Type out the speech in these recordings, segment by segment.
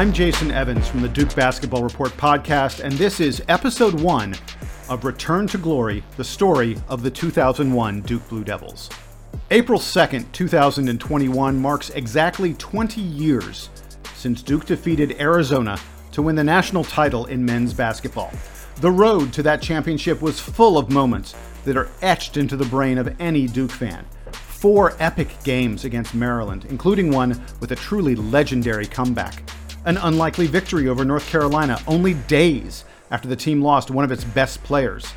I'm Jason Evans from the Duke Basketball Report podcast, and this is episode one of Return to Glory the story of the 2001 Duke Blue Devils. April 2nd, 2021 marks exactly 20 years since Duke defeated Arizona to win the national title in men's basketball. The road to that championship was full of moments that are etched into the brain of any Duke fan. Four epic games against Maryland, including one with a truly legendary comeback. An unlikely victory over North Carolina only days after the team lost one of its best players.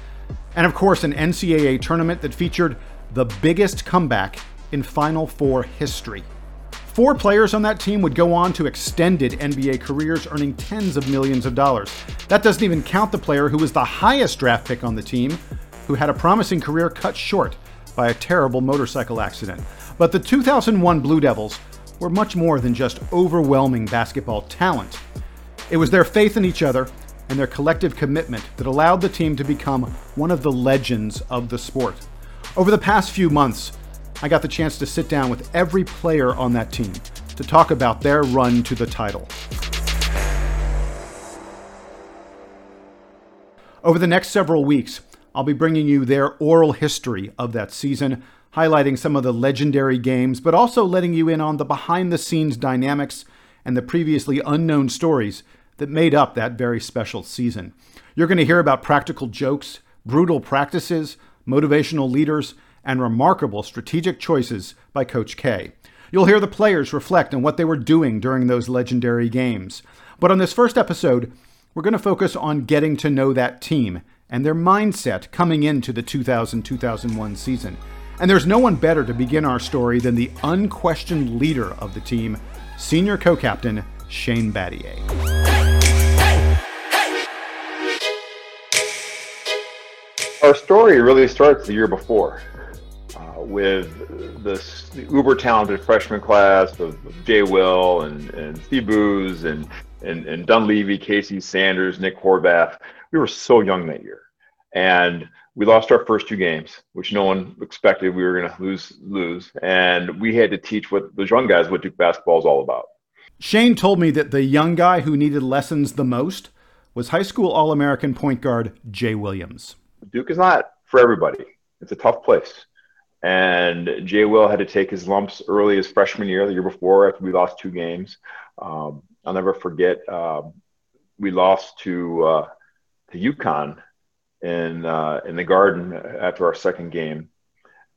And of course, an NCAA tournament that featured the biggest comeback in Final Four history. Four players on that team would go on to extended NBA careers, earning tens of millions of dollars. That doesn't even count the player who was the highest draft pick on the team, who had a promising career cut short by a terrible motorcycle accident. But the 2001 Blue Devils were much more than just overwhelming basketball talent. It was their faith in each other and their collective commitment that allowed the team to become one of the legends of the sport. Over the past few months, I got the chance to sit down with every player on that team to talk about their run to the title. Over the next several weeks, I'll be bringing you their oral history of that season, highlighting some of the legendary games, but also letting you in on the behind the scenes dynamics and the previously unknown stories that made up that very special season. You're going to hear about practical jokes, brutal practices, motivational leaders, and remarkable strategic choices by Coach K. You'll hear the players reflect on what they were doing during those legendary games. But on this first episode, we're going to focus on getting to know that team and their mindset coming into the 2000 2001 season. And there's no one better to begin our story than the unquestioned leader of the team, senior co captain Shane Battier. Our story really starts the year before uh, with this uber talented freshman class of, Jay Will and, and Steve Booz and, and, and Dunleavy, Casey Sanders, Nick Horvath. We were so young that year and we lost our first two games, which no one expected we were going to lose. Lose, and we had to teach what those young guys what Duke basketball is all about. Shane told me that the young guy who needed lessons the most was high school All American point guard Jay Williams. Duke is not for everybody. It's a tough place. And Jay Will had to take his lumps early his freshman year, the year before, after we lost two games. Um, I'll never forget. Um, we lost to uh, to UConn in uh, in the garden after our second game,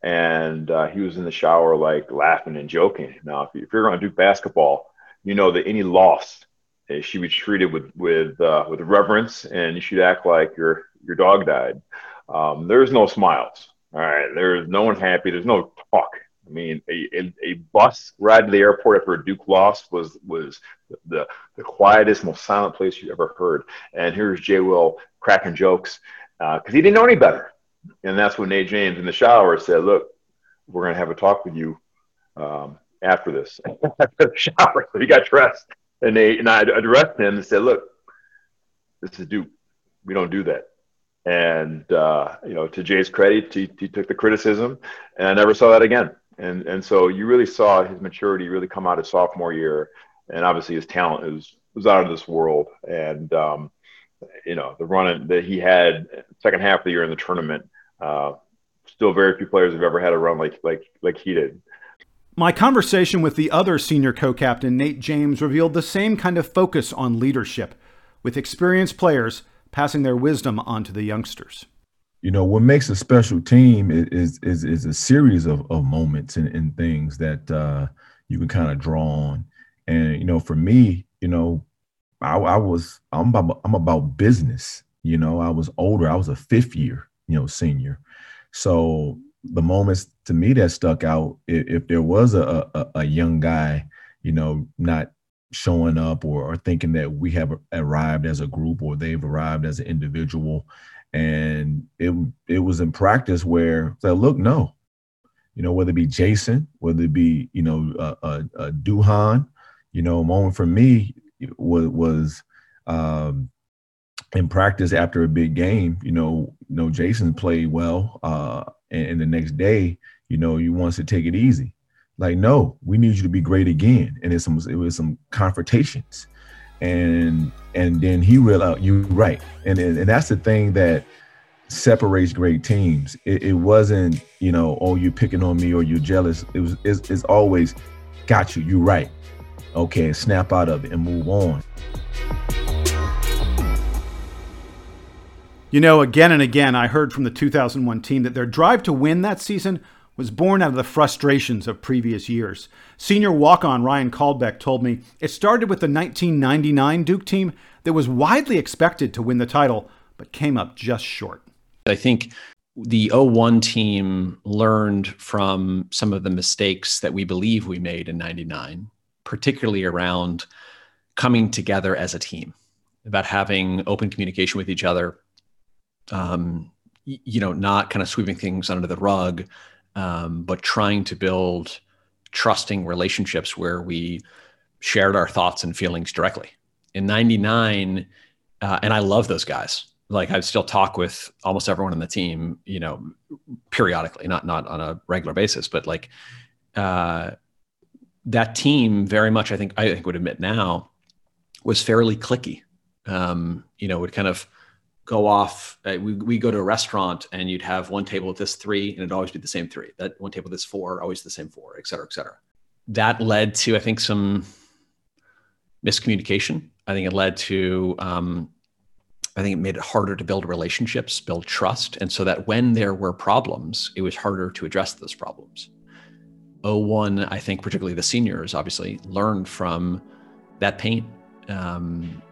and uh, he was in the shower like laughing and joking. Now, if, you, are going to do basketball, you know that any loss uh, should be treated with with uh, with reverence, and you should act like your your dog died. Um, there's no smiles. All right, there's no one happy. There's no talk. I mean, a, a, a, bus ride to the airport after a Duke loss was was the the quietest, most silent place you ever heard. And here's Jay Will cracking jokes because uh, he didn't know any better. And that's when Nate James in the shower said, "Look, we're going to have a talk with you um, after this." after the shower, so he got dressed, and Nate and I addressed him and said, "Look, this is Duke. We don't do that." And uh, you know, to Jay's credit, he, he took the criticism, and I never saw that again. And and so you really saw his maturity really come out his sophomore year, and obviously his talent was was out of this world. And um, you know, the run that he had second half of the year in the tournament. Uh, still, very few players have ever had a run like like like he did. My conversation with the other senior co-captain, Nate James, revealed the same kind of focus on leadership, with experienced players passing their wisdom on to the youngsters. You know, what makes a special team is is is a series of, of moments and, and things that uh, you can kind of draw on. And you know, for me, you know, I, I was I'm about I'm about business. You know, I was older. I was a fifth year, you know, senior. So the moments to me that stuck out, if, if there was a, a, a young guy, you know, not showing up or, or thinking that we have arrived as a group or they've arrived as an individual, and it it was in practice where said, look, no, you know, whether it be Jason, whether it be you know uh, uh, uh Duhon, you know, a moment for me was was um, in practice after a big game. You know, you know Jason played well, uh, and, and the next day, you know, you wants to take it easy. Like, no, we need you to be great again. And it's some it was some confrontations, and and then he realized you're right, and, and and that's the thing that separates great teams. It, it, wasn't, you know, oh, you're picking on me or you're jealous. It was, it's, it's always, got you. You're right. Okay, snap out of it and move on. You know, again and again, I heard from the 2001 team that their drive to win that season was born out of the frustrations of previous years. Senior walk on Ryan Caldbeck told me it started with the 1999 Duke team that was widely expected to win the title, but came up just short. I think the 01 team learned from some of the mistakes that we believe we made in 99, particularly around coming together as a team, about having open communication with each other, um, you know, not kind of sweeping things under the rug, um, but trying to build trusting relationships where we shared our thoughts and feelings directly. In 99, uh, and I love those guys like I still talk with almost everyone on the team, you know, periodically, not not on a regular basis, but like uh, that team very much, I think I think would admit now was fairly cliquey. Um, you know, would kind of go off. Uh, we we go to a restaurant and you'd have one table with this three, and it'd always be the same three. That one table with this four, always the same four, et cetera, et cetera. That led to I think some miscommunication. I think it led to um, I think it made it harder to build relationships, build trust. And so that when there were problems, it was harder to address those problems. 01, I think, particularly the seniors, obviously, learned from that pain. Um,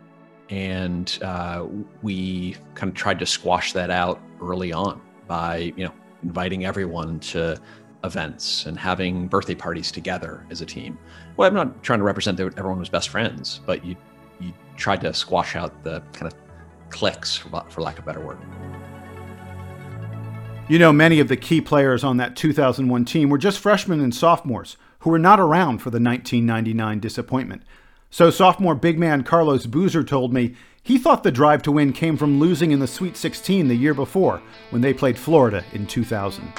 and uh, we kind of tried to squash that out early on by, you know, inviting everyone to events and having birthday parties together as a team. Well, I'm not trying to represent that everyone was best friends, but you you tried to squash out the kind of cliques, for lack of a better word. You know, many of the key players on that 2001 team were just freshmen and sophomores who were not around for the 1999 disappointment. So, sophomore big man Carlos Boozer told me he thought the drive to win came from losing in the Sweet 16 the year before when they played Florida in 2000.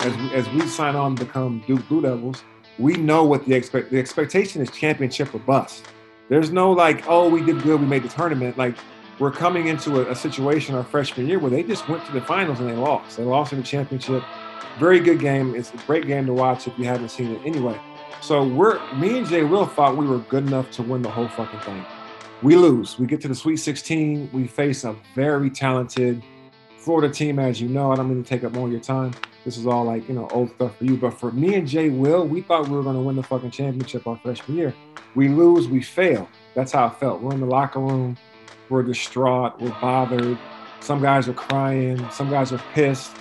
As we, as we sign on to become Duke Blue Devils, we know what the expect the expectation is championship or bust. There's no like, oh, we did good, we made the tournament. Like we're coming into a, a, situation our freshman year where they just went to the finals and they lost. They lost in the championship. Very good game. It's a great game to watch if you haven't seen it anyway. So we're me and Jay Will thought we were good enough to win the whole fucking thing. We lose. We get to the Sweet 16. We face a very talented Florida team, as you know. I don't mean to take up more of your time. This is all like, you know, old stuff for you. But for me and Jay Will, we thought we were going to win the fucking championship our freshman year. We lose, we fail. That's how it felt. We're in the locker room. We're distraught. We're bothered. Some guys are crying. Some guys are pissed.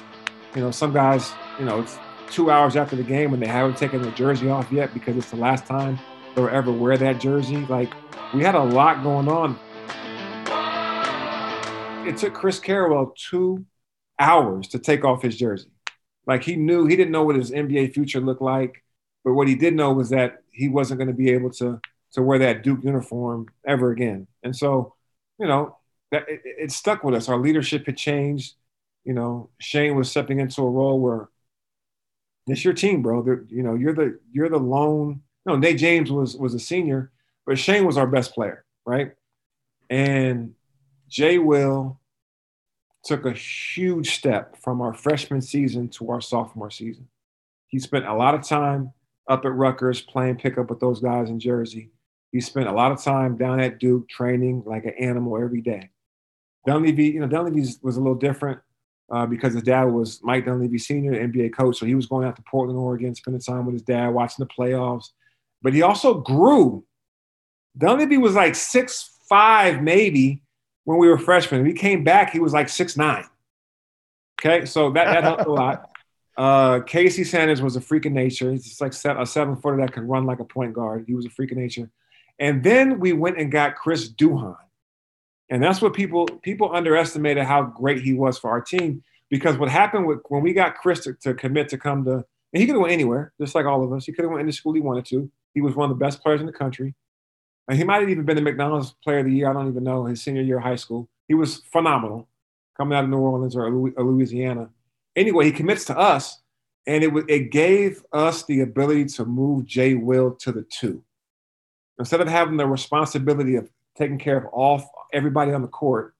You know, some guys, you know, it's two hours after the game and they haven't taken their jersey off yet because it's the last time they'll ever wear that jersey. Like, we had a lot going on. It took Chris Carrawell two hours to take off his jersey. Like he knew he didn't know what his NBA future looked like, but what he did know was that he wasn't going to be able to to wear that Duke uniform ever again. And so, you know, that it, it stuck with us. Our leadership had changed. You know, Shane was stepping into a role where it's your team, bro. They're, you know, you're the you're the lone. No, Nate James was was a senior, but Shane was our best player, right? And Jay Will took a huge step from our freshman season to our sophomore season. He spent a lot of time up at Rutgers playing pickup with those guys in Jersey. He spent a lot of time down at Duke training like an animal every day. Dunleavy, you know, Dunleavy was a little different uh, because his dad was Mike Dunleavy Sr., NBA coach. So he was going out to Portland, Oregon, spending time with his dad, watching the playoffs. But he also grew. Dunleavy was like six five, maybe, when we were freshmen. We came back, he was like six nine. Okay, so that, that helped a lot. Uh, Casey Sanders was a freak of nature. He's just like a seven footer that could run like a point guard. He was a freak of nature. And then we went and got Chris Duhon. And that's what people people underestimated how great he was for our team. Because what happened with when we got Chris to, to commit to come to, and he could have went anywhere, just like all of us. He could have went any school he wanted to. He was one of the best players in the country. And he might have even been the McDonald's Player of the Year. I don't even know his senior year of high school. He was phenomenal coming out of New Orleans or Louisiana. Anyway, he commits to us, And it, it gave us the ability to move Jay Will to the two. Instead of having the responsibility of taking care of all everybody on the court,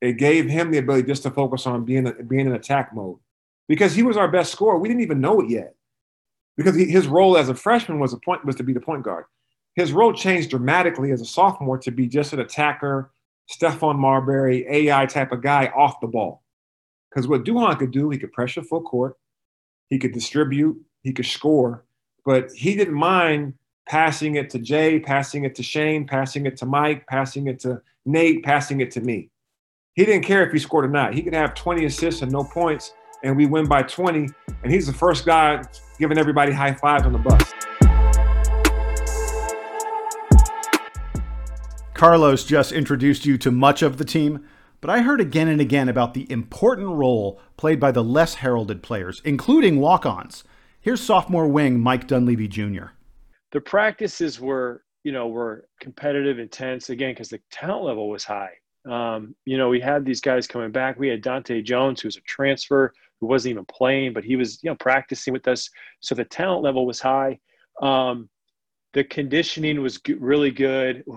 it gave him the ability just to focus on being being in attack mode because he was our best scorer. We didn't even know it yet because he, his role as a freshman was a point was to be the point guard. His role changed dramatically as a sophomore to be just an attacker, Stephon Marbury, AI type of guy off the ball. Because what Duhon could do, he could pressure full court, he could distribute, he could score, but he didn't mind passing it to Jay, passing it to Shane, passing it to Mike, passing it to Nate, passing it to me. He didn't care if he scored or not. He could have 20 assists and no points, and we win by 20. And he's the first guy giving everybody high fives on the bus. Carlos just introduced you to much of the team, but I heard again and again about the important role played by the less heralded players, including walk ons. Here's sophomore wing Mike Dunleavy Jr. The practices were, you know, were competitive, intense, again, because the talent level was high. Um, you know, we had these guys coming back. We had Dahntay Jones, who's a transfer, who wasn't even playing, but he was, you know, practicing with us. So the talent level was high. Um, the conditioning was really good.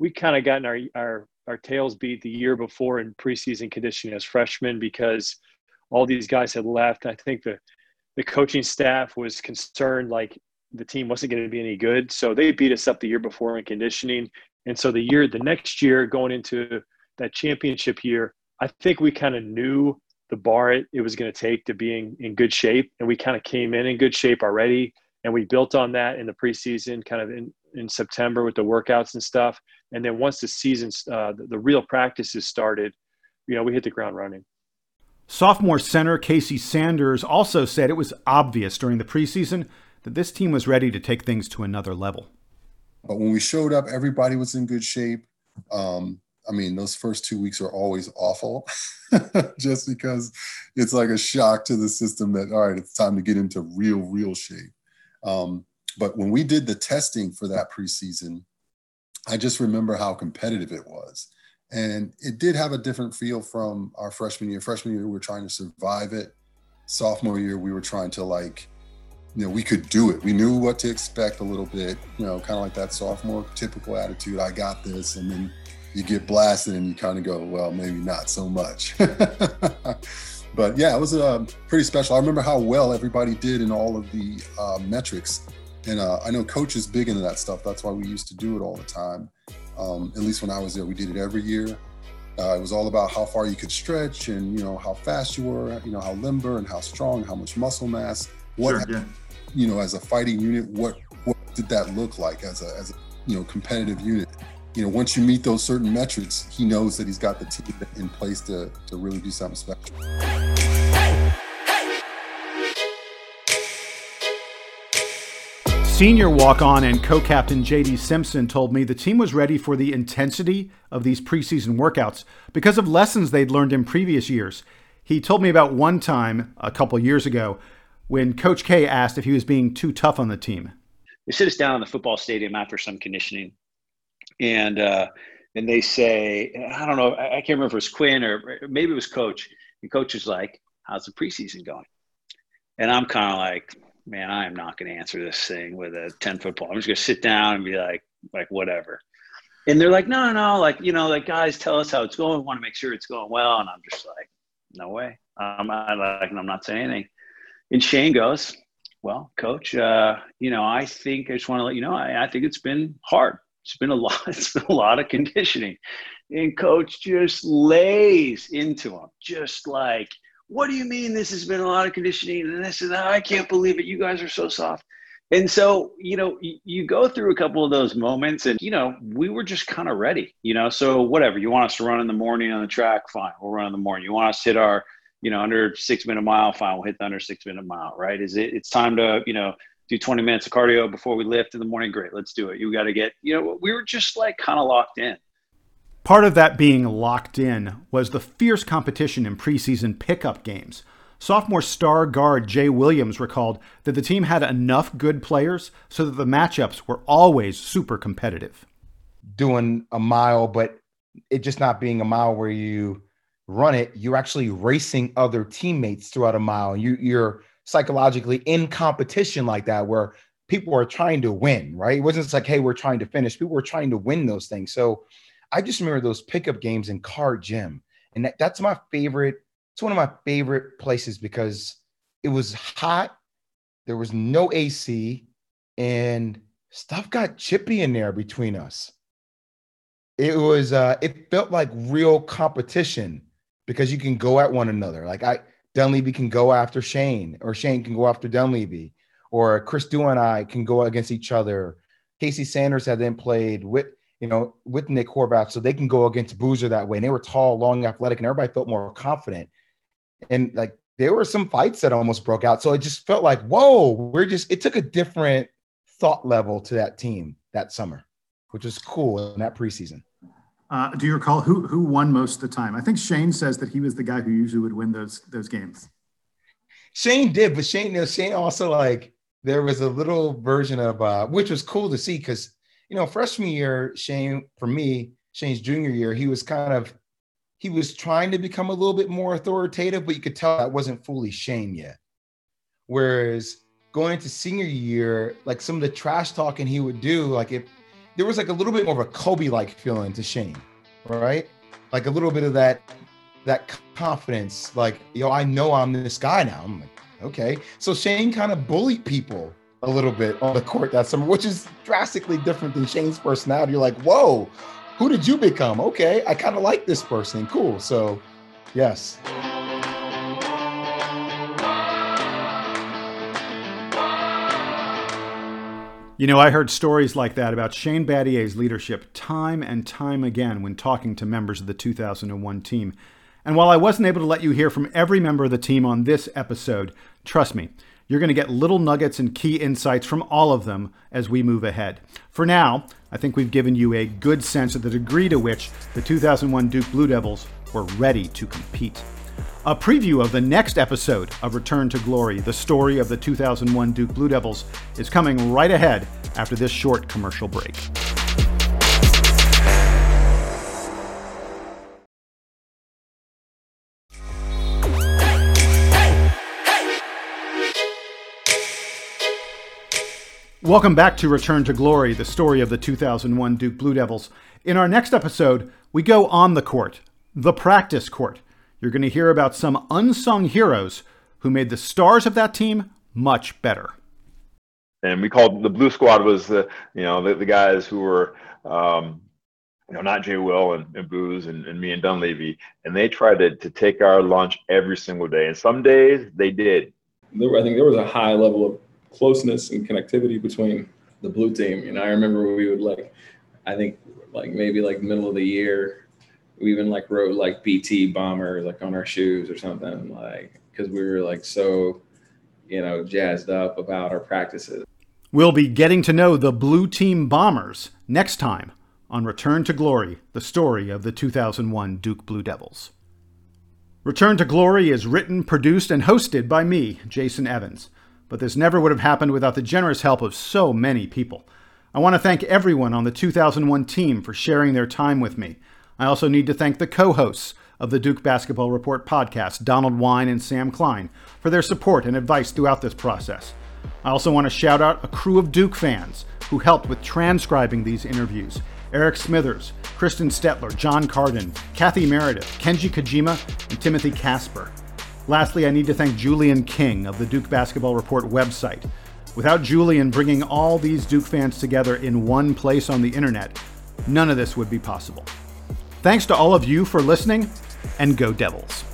We kind of gotten our, our our tails beat the year before in preseason conditioning as freshmen because all these guys had left. I think the the coaching staff was concerned like the team wasn't going to be any good, so they beat us up the year before in conditioning. And so the year, the next year, going into that championship year, I think we kind of knew the bar it, it was going to take to being in good shape, and we kind of came in in good shape already, and we built on that in the preseason, kind of in in September with the workouts and stuff. And then once the season, uh, the, the real practices started, you know, we hit the ground running. Sophomore center Casey Sanders also said it was obvious during the preseason that this team was ready to take things to another level. But when we showed up, everybody was in good shape. Um, I mean, those first two weeks are always awful just because it's like a shock to the system that, all right, it's time to get into real, real shape. Um, but when we did the testing for that preseason, I just remember how competitive it was. And it did have a different feel from our freshman year. Freshman year, we were trying to survive it. Sophomore year, we were trying to like, you know, we could do it. We knew what to expect a little bit, you know, kind of like that sophomore typical attitude. I got this. And then you get blasted and you kind of go, well, maybe not so much. but yeah, it was uh, pretty special. I remember how well everybody did in all of the uh, metrics and uh, I know coach is big into that stuff. That's why we used to do it all the time. Um, at least when I was there, we did it every year. Uh, it was all about how far you could stretch and you know how fast you were, you know how limber and how strong, how much muscle mass. What sure, yeah. You know as a fighting unit, what what did that look like as a as a you know competitive unit? You know, once you meet those certain metrics, he knows that he's got the team in place to to really do something special. Senior walk on and co captain JD Simpson told me the team was ready for the intensity of these preseason workouts because of lessons they'd learned in previous years. He told me about one time a couple years ago when Coach K asked if he was being too tough on the team. They sit us down in the football stadium after some conditioning, and uh, and they say, I don't know, I can't remember if it was Quin or maybe it was Coach. And Coach was like, "How's the preseason going?" And I'm kind of like, man, I am not going to answer this thing with a 10 foot pole. I'm just going to sit down and be like, like, whatever. And they're like, no, no, like, you know, like guys tell us how it's going. We want to make sure it's going well. And I'm just like, no way. Um, I like, I'm not saying anything. And Shane goes, well, coach, uh, you know, I think I just want to let you know, I, I think it's been hard. It's been a lot. It's been a lot of conditioning. And coach just lays into him, just like, what do you mean this has been a lot of conditioning and this and? I can't believe it. You guys are so soft. And so, you know, you go through a couple of those moments and, you know, we were just kind of ready, you know, so whatever you want us to run in the morning on the track, fine. We'll run in the morning. You want us to hit our, you know, under six minute mile, fine. We'll hit the under six minute mile, right? Is it, it's time to, you know, do 20 minutes of cardio before we lift in the morning. Great. Let's do it. You got to get, you know, we were just like kind of locked in. Part of that being locked in was the fierce competition in preseason pickup games. Sophomore star guard Jay Williams recalled that the team had enough good players so that the matchups were always super competitive. Doing a mile, but it just not being a mile where you run it, you're actually racing other teammates throughout a mile. You, you're psychologically in competition like that, where people are trying to win, right? It wasn't just like, hey, we're trying to finish. People were trying to win those things. So I just remember those pickup games in Card Gym. And that, that's my favorite. It's one of my favorite places because it was hot. There was no AC and stuff got chippy in there between us. It was, uh, it felt like real competition because you can go at one another. Like I, Dunleavy can go after Shane, or Shane can go after Dunleavy, or Chris Duhon I can go against each other. Casey Sanders had then played with, you know, with Nick Horvath, so they can go against Boozer that way. And they were tall, long, athletic, and everybody felt more confident. And like there were some fights that almost broke out. So it just felt like, whoa, we're just, it took a different thought level to that team that summer, which was cool in that preseason. Uh, do you recall who who won most of the time? I think Shane says that he was the guy who usually would win those those games. Shane did, but Shane, you know, Shane also like there was a little version of uh, which was cool to see because you know freshman year Shane for me Shane's junior year he was kind of he was trying to become a little bit more authoritative, but you could tell that wasn't fully Shane yet. Whereas going into senior year, like some of the trash talking he would do, like if there was like a little bit more of a Kobe like feeling to Shane, right? Like a little bit of that that confidence, like, yo, I know I'm this guy now. I'm like, okay. So Shane kind of bullied people a little bit on the court that summer, which is drastically different than Shane's personality. You're like, whoa, who did you become? Okay, I kind of like this person. Cool. So, yes. You know, I heard stories like that about Shane Battier's leadership time and time again when talking to members of the 2001 team. And while I wasn't able to let you hear from every member of the team on this episode, trust me, you're going to get little nuggets and key insights from all of them as we move ahead. For now, I think we've given you a good sense of the degree to which the 2001 Duke Blue Devils were ready to compete. A preview of the next episode of Return to Glory, the story of the 2001 Duke Blue Devils, is coming right ahead after this short commercial break. Welcome back to Return to Glory, the story of the 2001 Duke Blue Devils. In our next episode, we go on the court, the practice court you're going to hear about some unsung heroes who made the stars of that team much better. And we called the Blue Squad was the you know the, the guys who were um, you know not Jay Will and, and Booze and, and me and Dunleavy, and they tried to to take our lunch every single day. And some days they did. There, I think there was a high level of closeness and connectivity between the blue team. And I remember we would like, I think like maybe like middle of the year, we even like wrote like BT bomber like on our shoes or something like because we were like so you know jazzed up about our practices. We'll be getting to know the Blue Team Bombers next time on Return to Glory, the story of the 2001 Duke Blue Devils. Return to Glory is written, produced, and hosted by me, Jason Evans. But this never would have happened without the generous help of so many people. I want to thank everyone on the 2001 team for sharing their time with me. I also need to thank the co hosts of the Duke Basketball Report podcast, Donald Wine and Sam Klein, for their support and advice throughout this process. I also want to shout out a crew of Duke fans who helped with transcribing these interviews Eric Smithers, Kristen Stetler, John Carden, Kathy Meredith, Kenji Kojima, and Timothy Casper. Lastly, I need to thank Julian King of the Duke Basketball Report website. Without Julian bringing all these Duke fans together in one place on the internet, none of this would be possible. Thanks to all of you for listening, and go Devils.